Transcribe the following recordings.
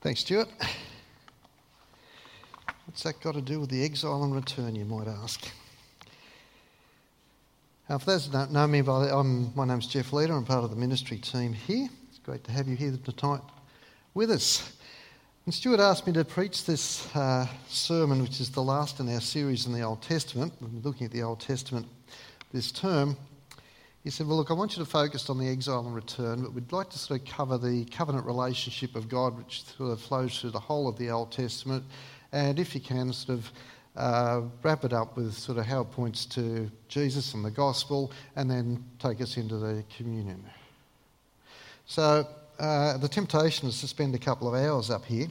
Thanks, Stuart. What's that got to do with the exile and return, you might ask? Now, for those who don't know me, by I'm, my name's Jeff Leader. I'm part of the ministry team here. It's great to have you here tonight with us. And Stuart asked me to preach this uh, sermon, which is the last in our series in the Old Testament. We're looking at the Old Testament this term. He said, Well, look, I want you to focus on the exile and return, but we'd like to sort of cover the covenant relationship of God, which sort of flows through the whole of the Old Testament. And if you can, sort of uh, wrap it up with sort of how it points to Jesus and the gospel, and then take us into the communion. So, uh, the temptation is to spend a couple of hours up here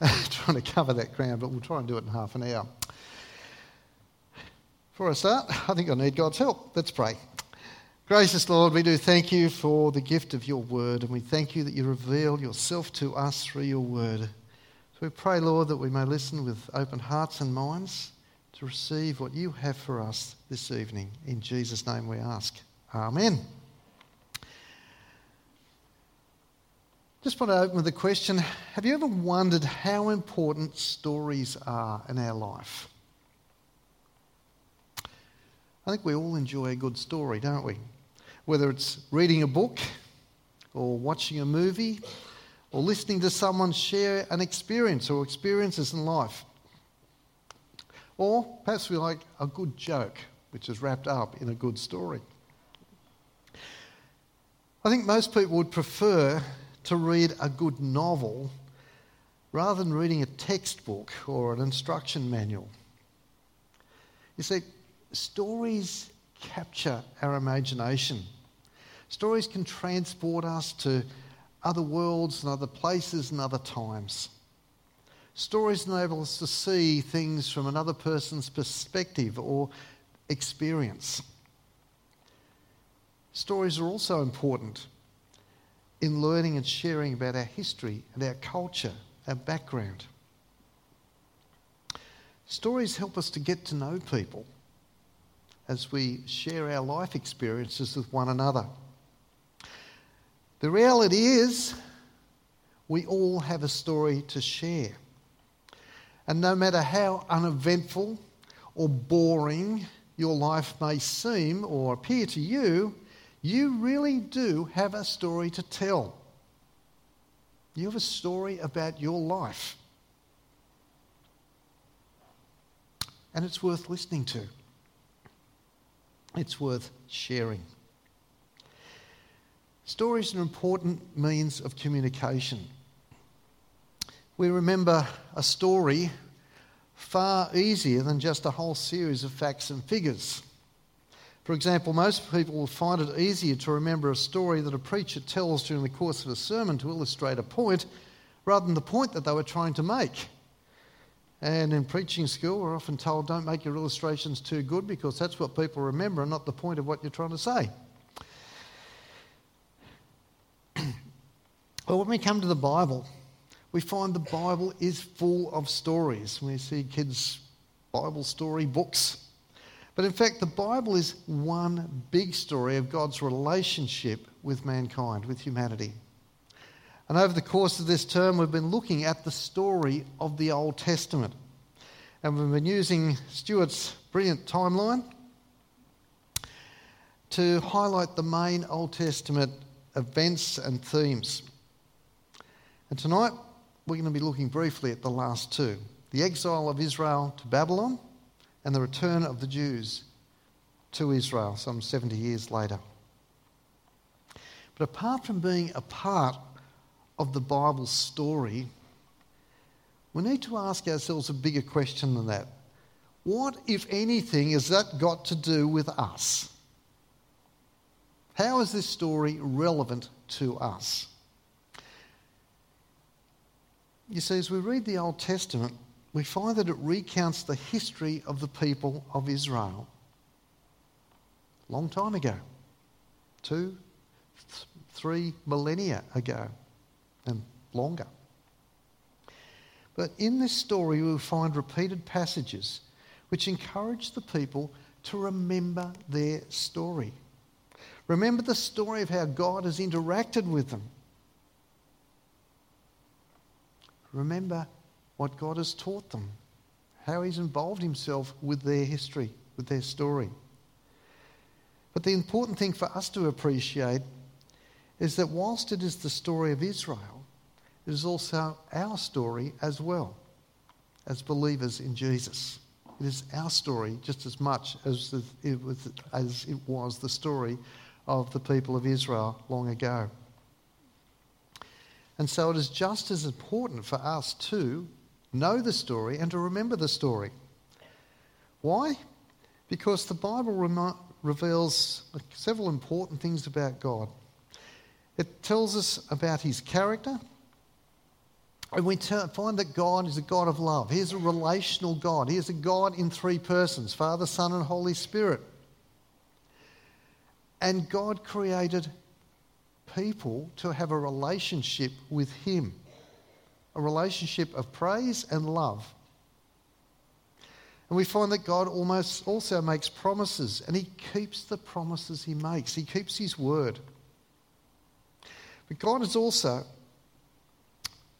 trying to cover that ground, but we'll try and do it in half an hour. Before I start, I think I need God's help. Let's pray. Gracious Lord, we do thank you for the gift of your word, and we thank you that you reveal yourself to us through your word. So we pray, Lord, that we may listen with open hearts and minds to receive what you have for us this evening. In Jesus' name we ask. Amen. Just want to open with a question Have you ever wondered how important stories are in our life? I think we all enjoy a good story, don't we? Whether it's reading a book, or watching a movie, or listening to someone share an experience or experiences in life. Or perhaps we like a good joke, which is wrapped up in a good story. I think most people would prefer to read a good novel rather than reading a textbook or an instruction manual. You see, stories capture our imagination. Stories can transport us to other worlds and other places and other times. Stories enable us to see things from another person's perspective or experience. Stories are also important in learning and sharing about our history and our culture, our background. Stories help us to get to know people as we share our life experiences with one another. The reality is, we all have a story to share. And no matter how uneventful or boring your life may seem or appear to you, you really do have a story to tell. You have a story about your life. And it's worth listening to, it's worth sharing. Stories are an important means of communication. We remember a story far easier than just a whole series of facts and figures. For example, most people will find it easier to remember a story that a preacher tells during the course of a sermon to illustrate a point rather than the point that they were trying to make. And in preaching school, we're often told don't make your illustrations too good because that's what people remember and not the point of what you're trying to say. Well, when we come to the Bible, we find the Bible is full of stories. We see kids' Bible story books but in fact, the Bible is one big story of God's relationship with mankind, with humanity. And over the course of this term, we've been looking at the story of the Old Testament. And we've been using Stuart's brilliant timeline to highlight the main Old Testament events and themes. And tonight, we're going to be looking briefly at the last two the exile of Israel to Babylon and the return of the Jews to Israel some 70 years later. But apart from being a part of the Bible story, we need to ask ourselves a bigger question than that. What, if anything, has that got to do with us? How is this story relevant to us? You see, as we read the Old Testament, we find that it recounts the history of the people of Israel. Long time ago, two, th- three millennia ago, and longer. But in this story, we find repeated passages which encourage the people to remember their story. Remember the story of how God has interacted with them remember what God has taught them, how He's involved Himself with their history, with their story. But the important thing for us to appreciate is that whilst it is the story of Israel, it is also our story as well, as believers in Jesus. It is our story just as much as it was, as it was the story of the people of Israel long ago. And so it is just as important for us to know the story and to remember the story. Why? Because the Bible rem- reveals several important things about God. It tells us about his character, and we find that God is a God of love. He is a relational God. He is a God in three persons Father, Son, and Holy Spirit. And God created people to have a relationship with Him, a relationship of praise and love. And we find that God almost also makes promises, and He keeps the promises He makes. He keeps His word. But God is also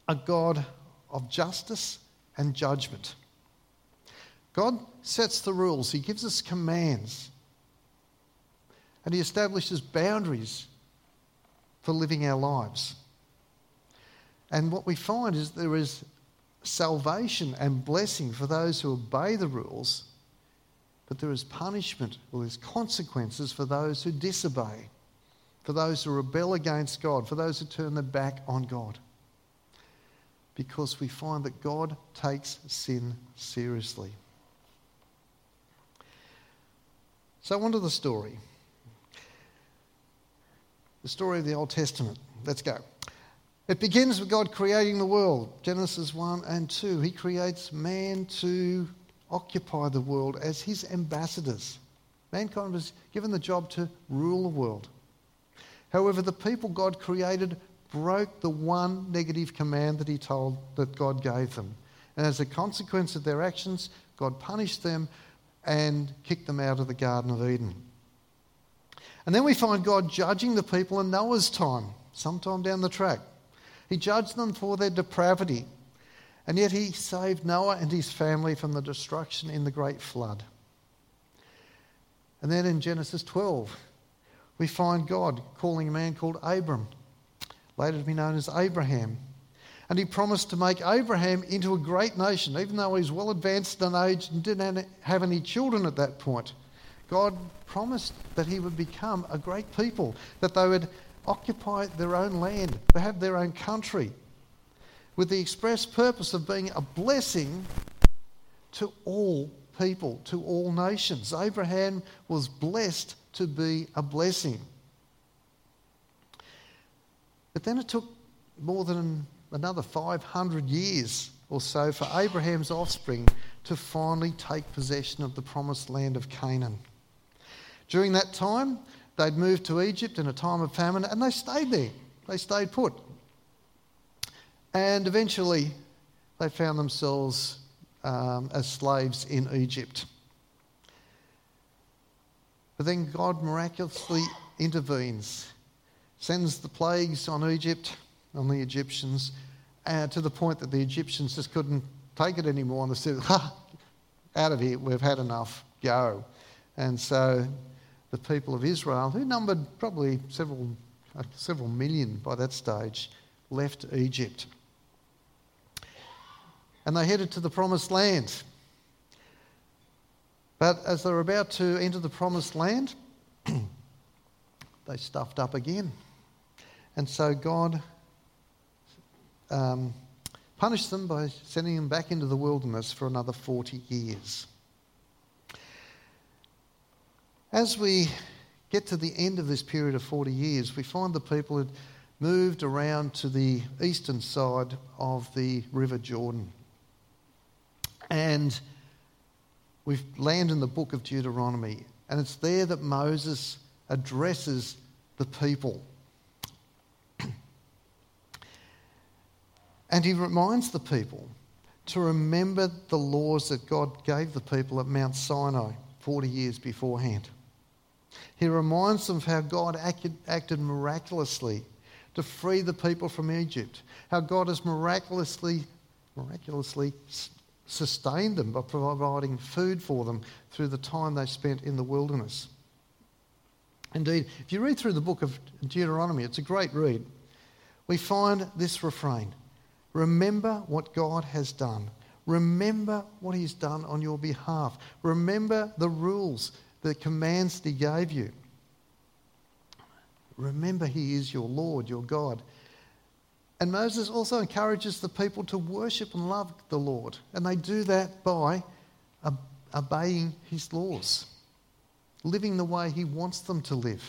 a God of justice and judgment. God sets the rules, He gives us commands, and He establishes boundaries for living our lives. And what we find is there is salvation and blessing for those who obey the rules, but there is punishment or there's consequences for those who disobey, for those who rebel against God, for those who turn their back on God. Because we find that God takes sin seriously. So, on to the story. The story of the Old Testament. Let's go. It begins with God creating the world, Genesis 1 and 2. He creates man to occupy the world as his ambassadors. Mankind was given the job to rule the world. However, the people God created broke the one negative command that he told that God gave them. And as a consequence of their actions, God punished them and kicked them out of the Garden of Eden. And then we find God judging the people in Noah's time, sometime down the track. He judged them for their depravity, and yet he saved Noah and his family from the destruction in the great flood. And then in Genesis 12, we find God calling a man called Abram, later to be known as Abraham. And he promised to make Abraham into a great nation, even though he's well advanced in age and didn't have any children at that point. God promised that he would become a great people, that they would occupy their own land, they have their own country, with the express purpose of being a blessing to all people, to all nations. Abraham was blessed to be a blessing. But then it took more than another 500 years or so for Abraham's offspring to finally take possession of the promised land of Canaan. During that time, They'd moved to Egypt in a time of famine and they stayed there. They stayed put. And eventually, they found themselves um, as slaves in Egypt. But then God miraculously intervenes, sends the plagues on Egypt, on the Egyptians, uh, to the point that the Egyptians just couldn't take it anymore and they said, ha, out of here, we've had enough, go. And so the people of Israel, who numbered probably several, uh, several million by that stage, left Egypt. And they headed to the promised land. But as they were about to enter the promised land, they stuffed up again. And so God um, punished them by sending them back into the wilderness for another 40 years. As we get to the end of this period of 40 years, we find the people had moved around to the eastern side of the River Jordan. And we land in the book of Deuteronomy, and it's there that Moses addresses the people. and he reminds the people to remember the laws that God gave the people at Mount Sinai 40 years beforehand. He reminds them of how God acted, miraculously to free the people from Egypt, how God has miraculously miraculously sustained them by providing food for them through the time they spent in the wilderness. Indeed, if you read through the book of Deuteronomy, it's a great read. We find this refrain Remember what God has done. Remember what He's done on your behalf. Remember the rules, the commands that He gave you. Remember He is your Lord, your God. And Moses also encourages the people to worship and love the Lord. And they do that by obeying His laws living the way He wants them to live.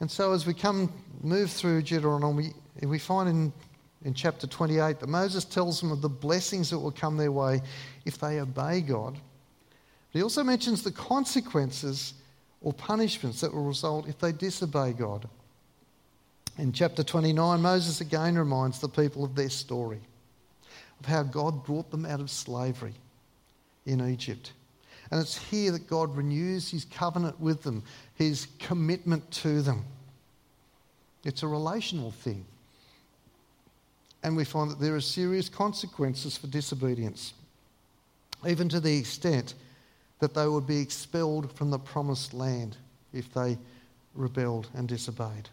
And so, as we come move through Deuteronomy, we find in, in chapter 28 that Moses tells them of the blessings that will come their way if they obey God. But he also mentions the consequences or punishments that will result if they disobey God. In chapter 29, Moses again reminds the people of their story, of how God brought them out of slavery in Egypt and it's here that God renews his covenant with them, his commitment to them. It's a relational thing. And we find that there are serious consequences for disobedience, even to the extent that they would be expelled from the promised land if they rebelled and disobeyed.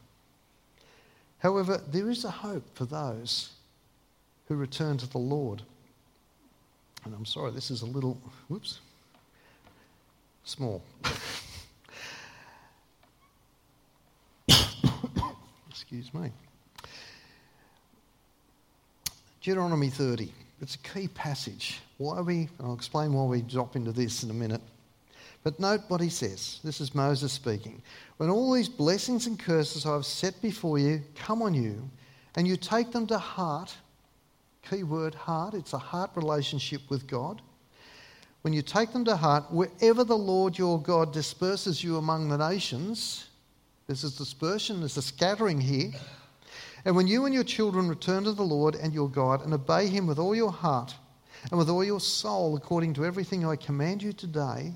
However, there is a hope for those who return to the Lord. And I'm sorry, this is a little, whoops small. Excuse me. Deuteronomy 30. It's a key passage. Why we, I'll explain why we drop into this in a minute. But note what he says. This is Moses speaking. When all these blessings and curses I have set before you come on you, and you take them to heart, key word heart, it's a heart relationship with God, when you take them to heart, wherever the Lord your God disperses you among the nations, there's a dispersion, there's a scattering here. And when you and your children return to the Lord and your God and obey him with all your heart and with all your soul, according to everything I command you today,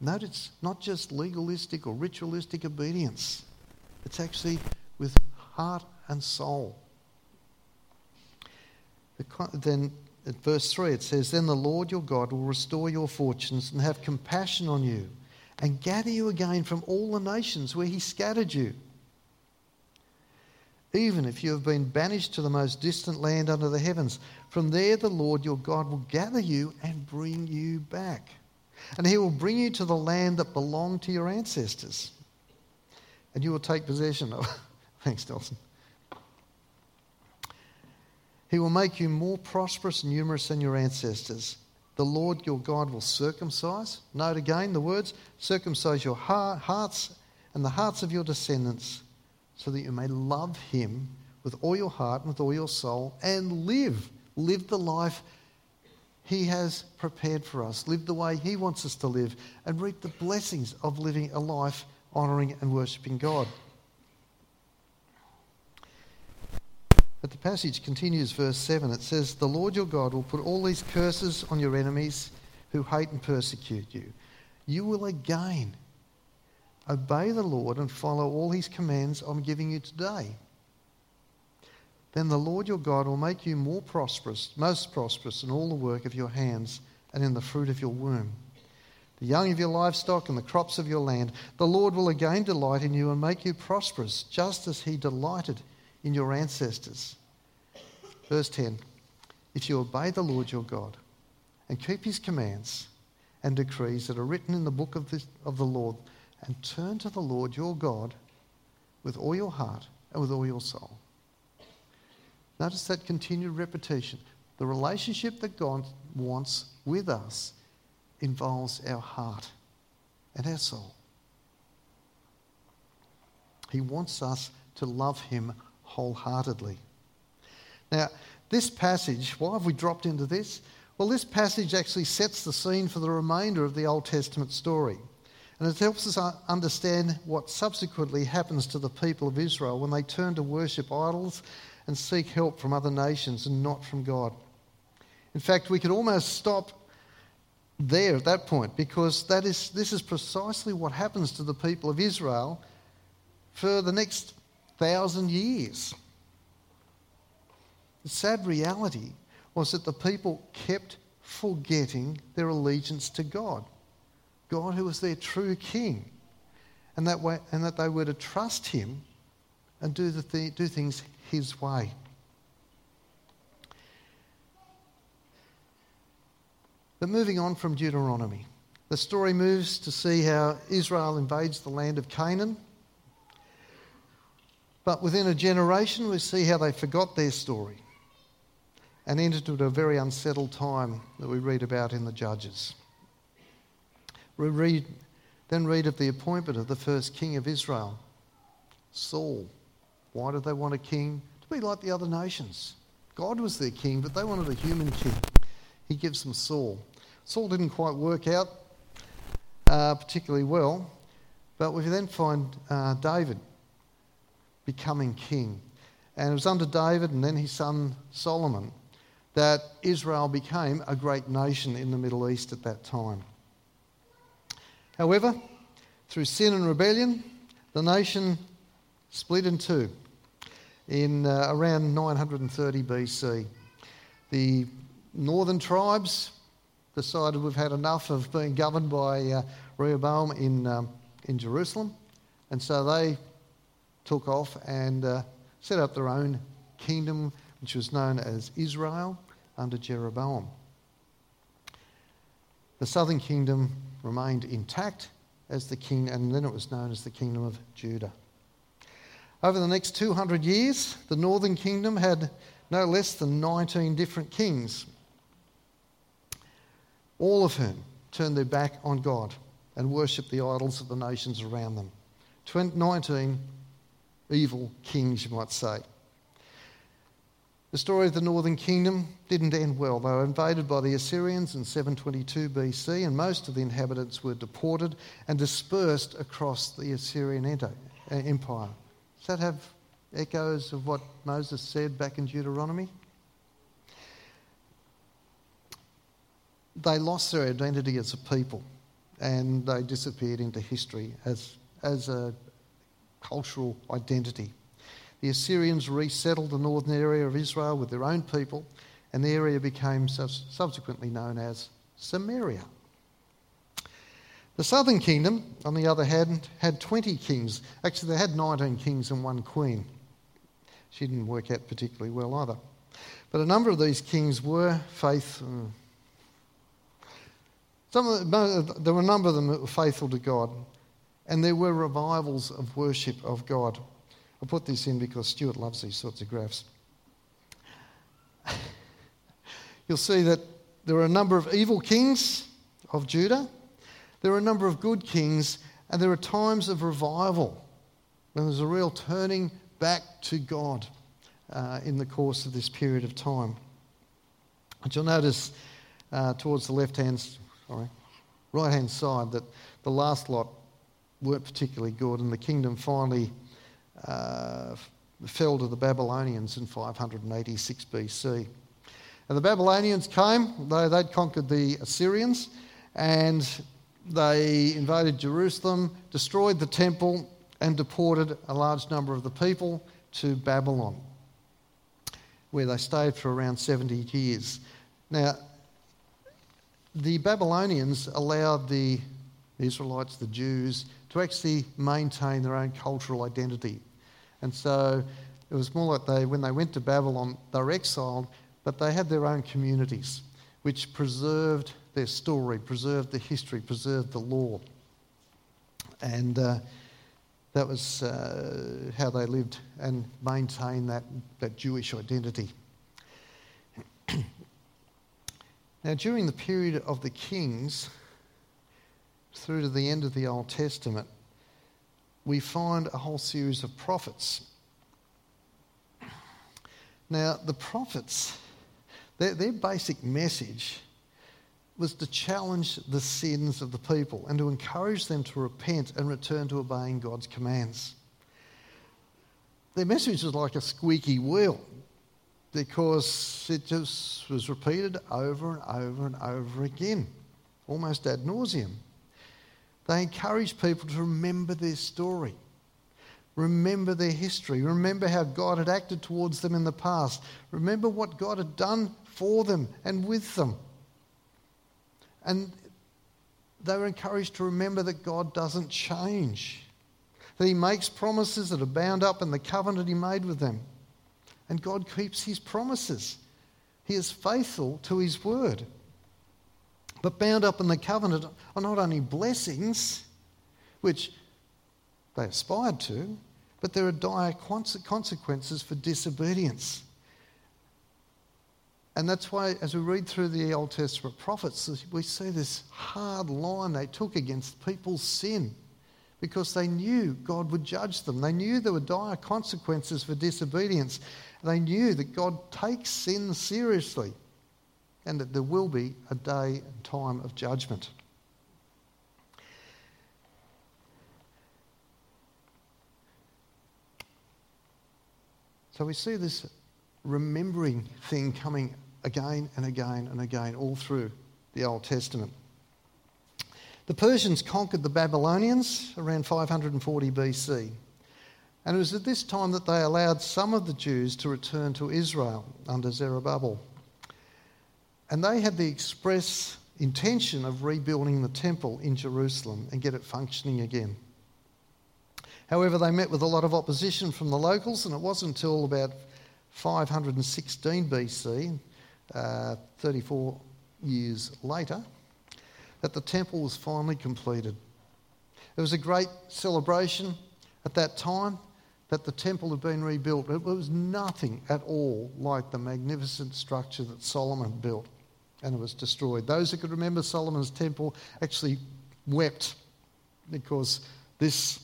note it's not just legalistic or ritualistic obedience, it's actually with heart and soul. Then at verse 3, it says, Then the Lord your God will restore your fortunes and have compassion on you and gather you again from all the nations where he scattered you. Even if you have been banished to the most distant land under the heavens, from there the Lord your God will gather you and bring you back. And he will bring you to the land that belonged to your ancestors. And you will take possession of. Thanks, Nelson. He will make you more prosperous and numerous than your ancestors. The Lord your God will circumcise. Note again the words circumcise your hearts and the hearts of your descendants, so that you may love him with all your heart and with all your soul and live. Live the life he has prepared for us. Live the way he wants us to live and reap the blessings of living a life honouring and worshipping God. But the passage continues, verse 7. It says, The Lord your God will put all these curses on your enemies who hate and persecute you. You will again obey the Lord and follow all his commands I'm giving you today. Then the Lord your God will make you more prosperous, most prosperous in all the work of your hands and in the fruit of your womb, the young of your livestock and the crops of your land. The Lord will again delight in you and make you prosperous, just as he delighted in your ancestors. Verse 10 If you obey the Lord your God and keep his commands and decrees that are written in the book of, this, of the Lord, and turn to the Lord your God with all your heart and with all your soul. Notice that continued repetition. The relationship that God wants with us involves our heart and our soul. He wants us to love Him wholeheartedly. Now, this passage, why have we dropped into this? Well, this passage actually sets the scene for the remainder of the Old Testament story. And it helps us understand what subsequently happens to the people of Israel when they turn to worship idols and seek help from other nations and not from God. In fact, we could almost stop there at that point because that is, this is precisely what happens to the people of Israel for the next thousand years. The sad reality was that the people kept forgetting their allegiance to God, God who was their true king, and that, way, and that they were to trust him and do, the th- do things his way. But moving on from Deuteronomy, the story moves to see how Israel invades the land of Canaan. But within a generation, we see how they forgot their story and entered into a very unsettled time that we read about in the Judges. We read, then read of the appointment of the first king of Israel, Saul. Why did they want a king? To be like the other nations. God was their king, but they wanted a human king. He gives them Saul. Saul didn't quite work out uh, particularly well, but we then find uh, David becoming king. And it was under David and then his son Solomon that Israel became a great nation in the Middle East at that time. However, through sin and rebellion, the nation split in two in uh, around 930 BC. The northern tribes decided we've had enough of being governed by uh, Rehoboam in, um, in Jerusalem, and so they took off and uh, set up their own kingdom, which was known as Israel under Jeroboam. The southern kingdom remained intact as the king, and then it was known as the kingdom of Judah. Over the next 200 years, the northern kingdom had no less than 19 different kings, all of whom turned their back on God and worshipped the idols of the nations around them. 19 evil kings, you might say. The story of the northern kingdom didn't end well. They were invaded by the Assyrians in 722 BC, and most of the inhabitants were deported and dispersed across the Assyrian uh, Empire. Does that have echoes of what Moses said back in Deuteronomy? They lost their identity as a people and they disappeared into history as, as a cultural identity. The Assyrians resettled the northern area of Israel with their own people, and the area became subsequently known as Samaria. The southern kingdom, on the other hand, had 20 kings. Actually, they had 19 kings and one queen. She didn't work out particularly well either. But a number of these kings were faithful. Uh, some the, there were a number of them that were faithful to God, and there were revivals of worship of God. I'll put this in because Stuart loves these sorts of graphs. You'll see that there are a number of evil kings of Judah, there are a number of good kings, and there are times of revival when there's a real turning back to God uh, in the course of this period of time. But you'll notice uh, towards the left hand, sorry, right hand side that the last lot weren't particularly good, and the kingdom finally uh, fell to the Babylonians in 586 BC. And the Babylonians came, though they'd conquered the Assyrians, and they invaded Jerusalem, destroyed the temple, and deported a large number of the people to Babylon, where they stayed for around 70 years. Now, the Babylonians allowed the Israelites, the Jews, to actually maintain their own cultural identity. And so it was more like they, when they went to Babylon, they were exiled, but they had their own communities, which preserved their story, preserved the history, preserved the law. And uh, that was uh, how they lived and maintained that, that Jewish identity. now, during the period of the kings, through to the end of the Old Testament, we find a whole series of prophets. Now, the prophets, their, their basic message was to challenge the sins of the people and to encourage them to repent and return to obeying God's commands. Their message was like a squeaky wheel because it just was repeated over and over and over again, almost ad nauseum. They encourage people to remember their story. remember their history, remember how God had acted towards them in the past, remember what God had done for them and with them. And they were encouraged to remember that God doesn't change, that He makes promises that are bound up in the covenant He made with them. And God keeps His promises. He is faithful to His word. But bound up in the covenant are not only blessings, which they aspired to, but there are dire consequences for disobedience. And that's why, as we read through the Old Testament prophets, we see this hard line they took against people's sin because they knew God would judge them. They knew there were dire consequences for disobedience. They knew that God takes sin seriously and that there will be a day and time of judgment. So we see this remembering thing coming again and again and again all through the Old Testament. The Persians conquered the Babylonians around 540 BC. And it was at this time that they allowed some of the Jews to return to Israel under Zerubbabel. And they had the express intention of rebuilding the temple in Jerusalem and get it functioning again. However, they met with a lot of opposition from the locals, and it wasn't until about 516 BC, uh, 34 years later, that the temple was finally completed. It was a great celebration at that time that the temple had been rebuilt. It was nothing at all like the magnificent structure that Solomon built and it was destroyed. Those who could remember Solomon's temple actually wept because this,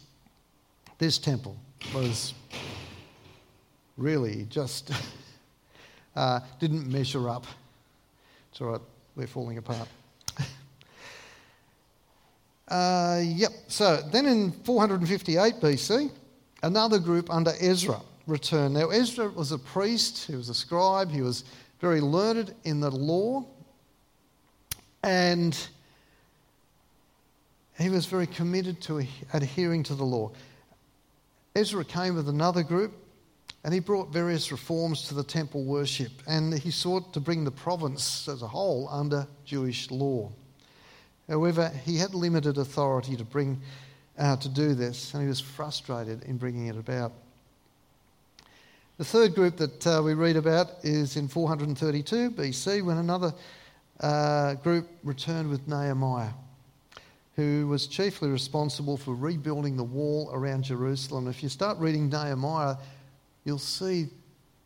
this temple was really just uh, didn't measure up. It's all right, we're falling apart. uh, yep, so then in 458 BC, another group under Ezra returned. Now, Ezra was a priest, he was a scribe, he was very learned in the law, and he was very committed to adhering to the law. Ezra came with another group and he brought various reforms to the temple worship and he sought to bring the province as a whole under Jewish law. However, he had limited authority to bring uh, to do this and he was frustrated in bringing it about. The third group that uh, we read about is in 432 BC when another uh, group returned with Nehemiah, who was chiefly responsible for rebuilding the wall around Jerusalem. If you start reading Nehemiah, you'll see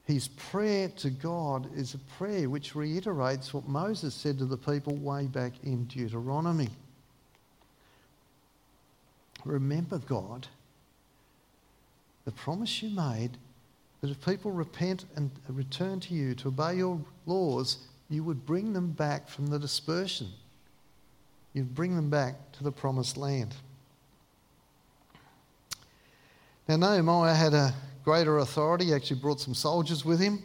his prayer to God is a prayer which reiterates what Moses said to the people way back in Deuteronomy. Remember, God, the promise you made that if people repent and return to you to obey your laws, you would bring them back from the dispersion. You'd bring them back to the promised land. Now, Nehemiah had a greater authority. He actually brought some soldiers with him.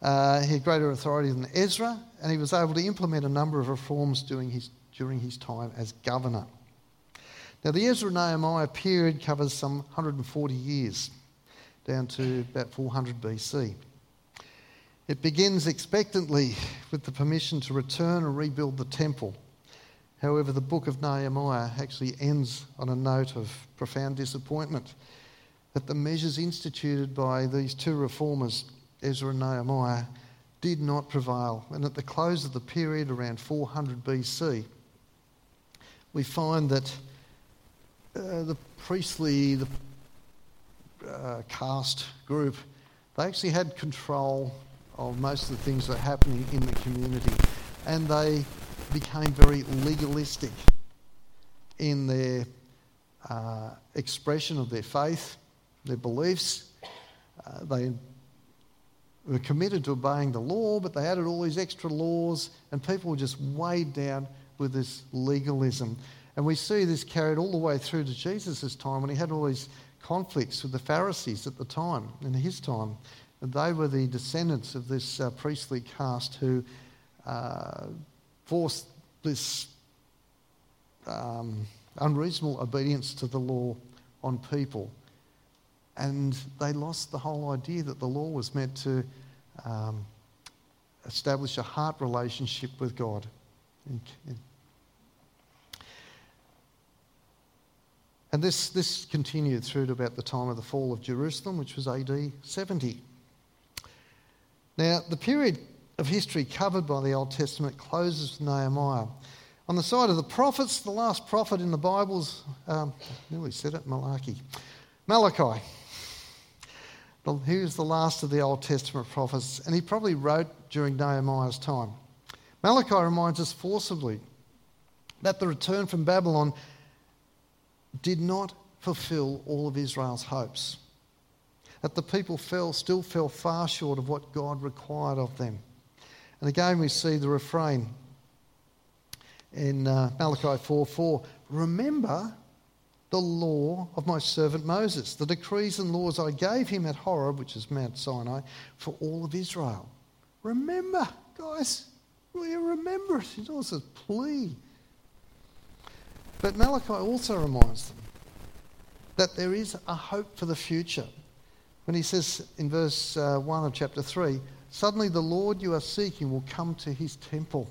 Uh, he had greater authority than Ezra, and he was able to implement a number of reforms during his, during his time as governor. Now, the Ezra Nehemiah period covers some 140 years, down to about 400 BC. It begins expectantly with the permission to return and rebuild the temple. However, the book of Nehemiah actually ends on a note of profound disappointment that the measures instituted by these two reformers, Ezra and Nehemiah, did not prevail. And at the close of the period around 400 BC, we find that uh, the priestly, the uh, caste group, they actually had control of most of the things that are happening in the community. And they became very legalistic in their uh, expression of their faith, their beliefs. Uh, they were committed to obeying the law, but they added all these extra laws, and people were just weighed down with this legalism. And we see this carried all the way through to Jesus' time when he had all these conflicts with the Pharisees at the time, in his time. They were the descendants of this uh, priestly caste who uh, forced this um, unreasonable obedience to the law on people. And they lost the whole idea that the law was meant to um, establish a heart relationship with God. And this, this continued through to about the time of the fall of Jerusalem, which was AD 70. Now, the period of history covered by the Old Testament closes with Nehemiah. On the side of the prophets, the last prophet in the Bible's, um, nearly said it, Malachi. Malachi. He was the last of the Old Testament prophets, and he probably wrote during Nehemiah's time. Malachi reminds us forcibly that the return from Babylon did not fulfill all of Israel's hopes, that the people fell, still fell far short of what God required of them. And again, we see the refrain in uh, Malachi 4 4 Remember the law of my servant Moses, the decrees and laws I gave him at Horeb, which is Mount Sinai, for all of Israel. Remember, guys, will you remember it? It's almost a plea. But Malachi also reminds them that there is a hope for the future. When he says in verse uh, 1 of chapter 3, suddenly the Lord you are seeking will come to his temple.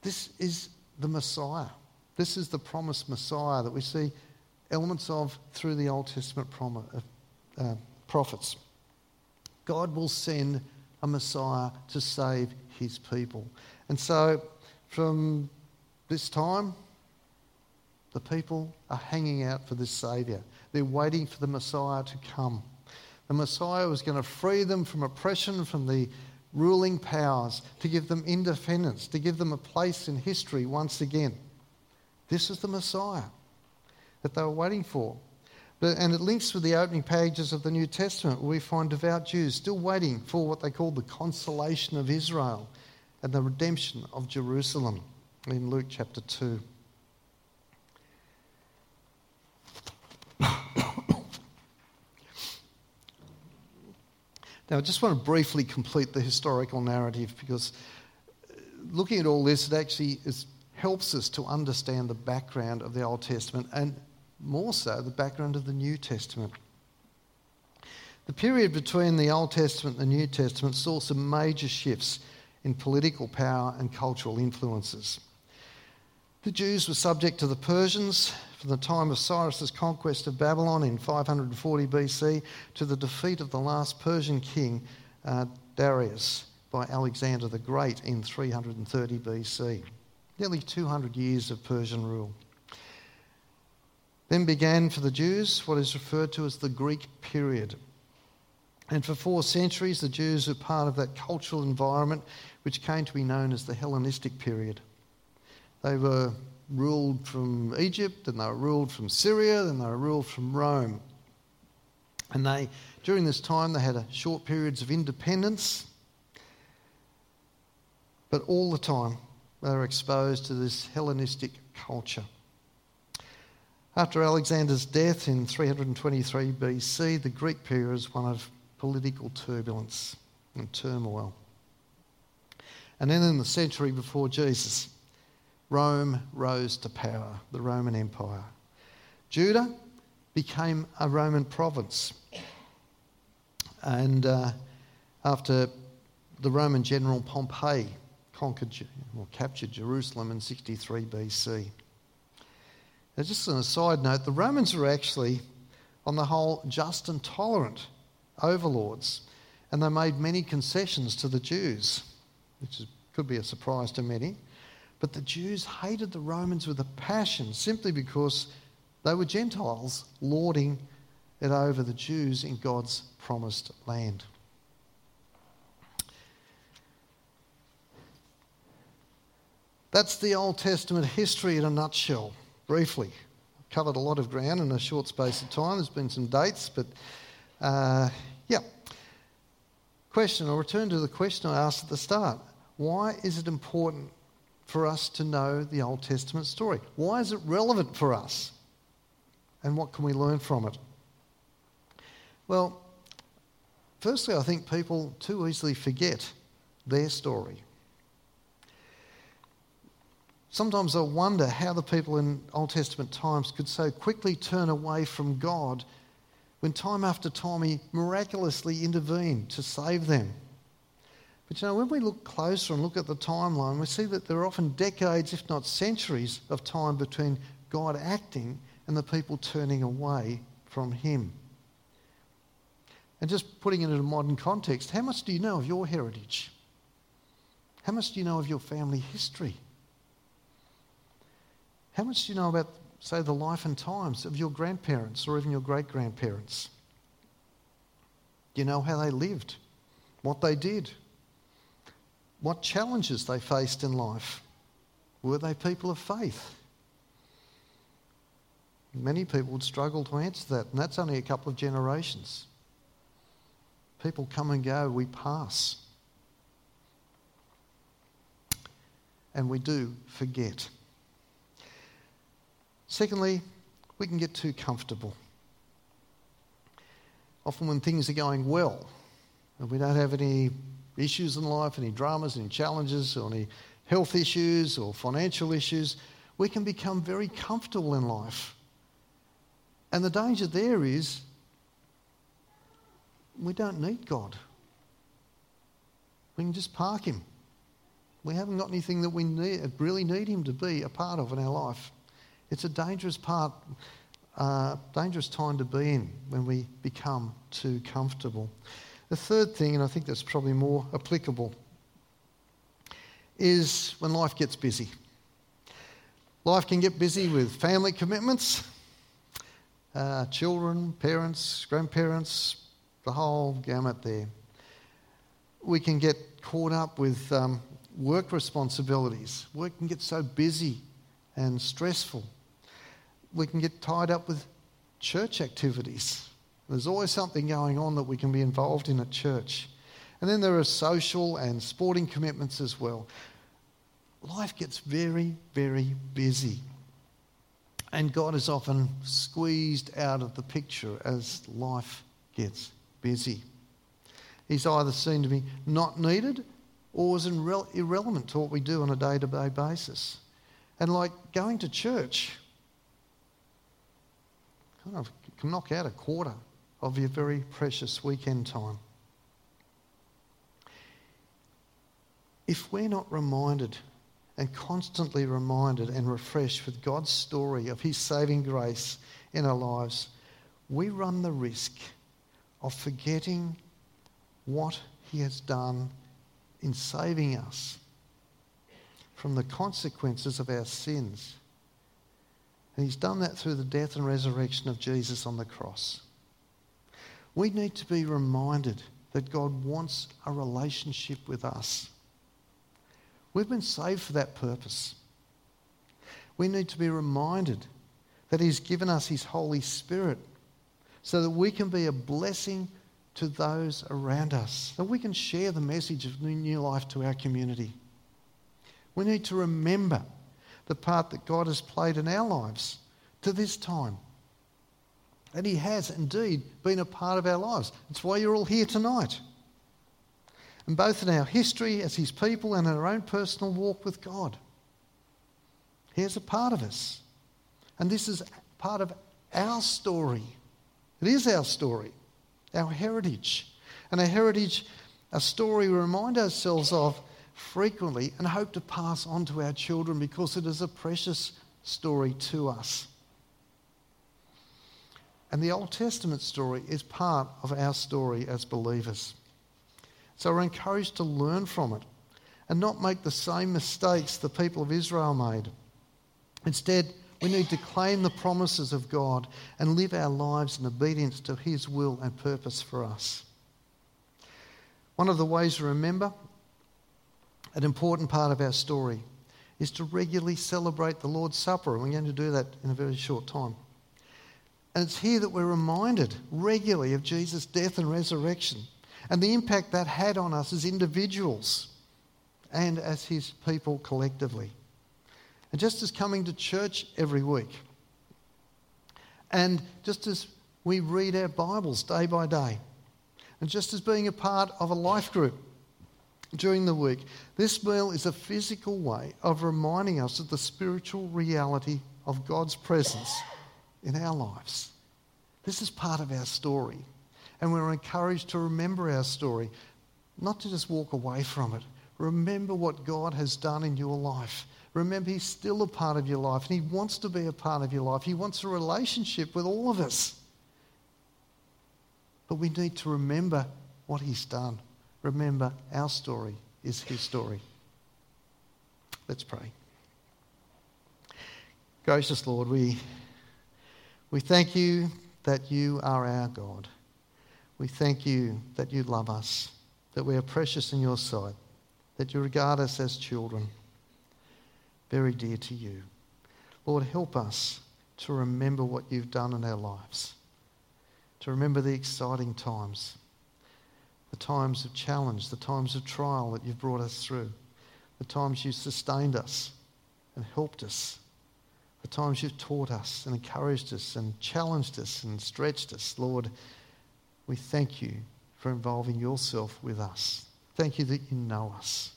This is the Messiah. This is the promised Messiah that we see elements of through the Old Testament uh, uh, prophets. God will send a Messiah to save his people. And so, from this time, the people are hanging out for this Saviour. They're waiting for the Messiah to come. The Messiah was going to free them from oppression, from the ruling powers, to give them independence, to give them a place in history once again. This is the Messiah that they were waiting for. But, and it links with the opening pages of the New Testament, where we find devout Jews still waiting for what they call the consolation of Israel and the redemption of Jerusalem in Luke chapter 2. Now, I just want to briefly complete the historical narrative because uh, looking at all this, it actually is, helps us to understand the background of the Old Testament and more so the background of the New Testament. The period between the Old Testament and the New Testament saw some major shifts in political power and cultural influences. The Jews were subject to the Persians from the time of Cyrus's conquest of Babylon in 540 BC to the defeat of the last Persian king, uh, Darius, by Alexander the Great in 330 BC. Nearly 200 years of Persian rule. Then began for the Jews what is referred to as the Greek period. And for four centuries, the Jews were part of that cultural environment which came to be known as the Hellenistic period. They were ruled from Egypt, and they were ruled from Syria, and they were ruled from Rome. And they, during this time, they had short periods of independence, but all the time they were exposed to this Hellenistic culture. After Alexander's death in 323 BC, the Greek period was one of political turbulence and turmoil. And then in the century before Jesus, Rome rose to power, the Roman Empire. Judah became a Roman province. And uh, after the Roman general Pompey conquered or captured Jerusalem in 63 BC. Now, just on a side note, the Romans were actually, on the whole, just and tolerant overlords, and they made many concessions to the Jews, which is, could be a surprise to many. But the Jews hated the Romans with a passion simply because they were Gentiles lording it over the Jews in God's promised land. That's the Old Testament history in a nutshell, briefly. Covered a lot of ground in a short space of time. There's been some dates, but uh, yeah. Question, I'll return to the question I asked at the start. Why is it important for us to know the Old Testament story? Why is it relevant for us? And what can we learn from it? Well, firstly, I think people too easily forget their story. Sometimes I wonder how the people in Old Testament times could so quickly turn away from God when time after time He miraculously intervened to save them. But you know, when we look closer and look at the timeline, we see that there are often decades, if not centuries, of time between God acting and the people turning away from Him. And just putting it in a modern context, how much do you know of your heritage? How much do you know of your family history? How much do you know about, say, the life and times of your grandparents or even your great grandparents? Do you know how they lived? What they did? What challenges they faced in life. Were they people of faith? Many people would struggle to answer that, and that's only a couple of generations. People come and go, we pass. And we do forget. Secondly, we can get too comfortable. Often, when things are going well and we don't have any issues in life, any dramas, any challenges, or any health issues or financial issues, we can become very comfortable in life. And the danger there is we don't need God. We can just park Him. We haven't got anything that we need, really need Him to be a part of in our life. It's a dangerous part, uh, dangerous time to be in when we become too comfortable. The third thing, and I think that's probably more applicable, is when life gets busy. Life can get busy with family commitments, uh, children, parents, grandparents, the whole gamut there. We can get caught up with um, work responsibilities. Work can get so busy and stressful. We can get tied up with church activities. There's always something going on that we can be involved in at church. And then there are social and sporting commitments as well. Life gets very, very busy. And God is often squeezed out of the picture as life gets busy. He's either seen to be not needed or is irrelevant to what we do on a day to day basis. And like going to church, kind of can knock out a quarter of your very precious weekend time. If we're not reminded and constantly reminded and refreshed with God's story of His saving grace in our lives, we run the risk of forgetting what He has done in saving us from the consequences of our sins. And He's done that through the death and resurrection of Jesus on the cross. We need to be reminded that God wants a relationship with us. We've been saved for that purpose. We need to be reminded that He's given us His Holy Spirit so that we can be a blessing to those around us, that we can share the message of new life to our community. We need to remember the part that God has played in our lives to this time. And He has indeed been a part of our lives. That's why you're all here tonight. And both in our history as His people and in our own personal walk with God. He is a part of us. And this is part of our story. It is our story, our heritage. And our heritage, a story we remind ourselves of frequently and hope to pass on to our children because it is a precious story to us. And the Old Testament story is part of our story as believers. So we're encouraged to learn from it and not make the same mistakes the people of Israel made. Instead, we need to claim the promises of God and live our lives in obedience to His will and purpose for us. One of the ways to remember an important part of our story is to regularly celebrate the Lord's Supper, and we're going to do that in a very short time. And it's here that we're reminded regularly of Jesus' death and resurrection and the impact that had on us as individuals and as his people collectively. And just as coming to church every week, and just as we read our Bibles day by day, and just as being a part of a life group during the week, this meal is a physical way of reminding us of the spiritual reality of God's presence in our lives. This is part of our story. And we're encouraged to remember our story, not to just walk away from it. Remember what God has done in your life. Remember, He's still a part of your life and He wants to be a part of your life. He wants a relationship with all of us. But we need to remember what He's done. Remember, our story is His story. Let's pray. Gracious Lord, we, we thank you that you are our God. We thank you that you love us, that we are precious in your sight, that you regard us as children, very dear to you. Lord, help us to remember what you've done in our lives, to remember the exciting times, the times of challenge, the times of trial that you've brought us through, the times you've sustained us and helped us the times you've taught us and encouraged us and challenged us and stretched us. Lord, we thank you for involving yourself with us. Thank you that you know us.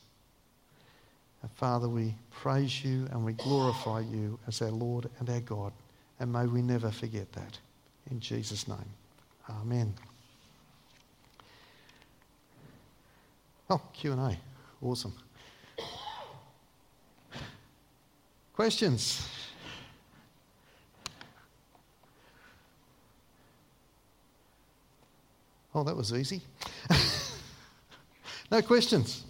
And Father, we praise you and we glorify you as our Lord and our God. And may we never forget that. In Jesus' name. Amen. Oh, Q&A. Awesome. Questions? Oh, that was easy. no questions.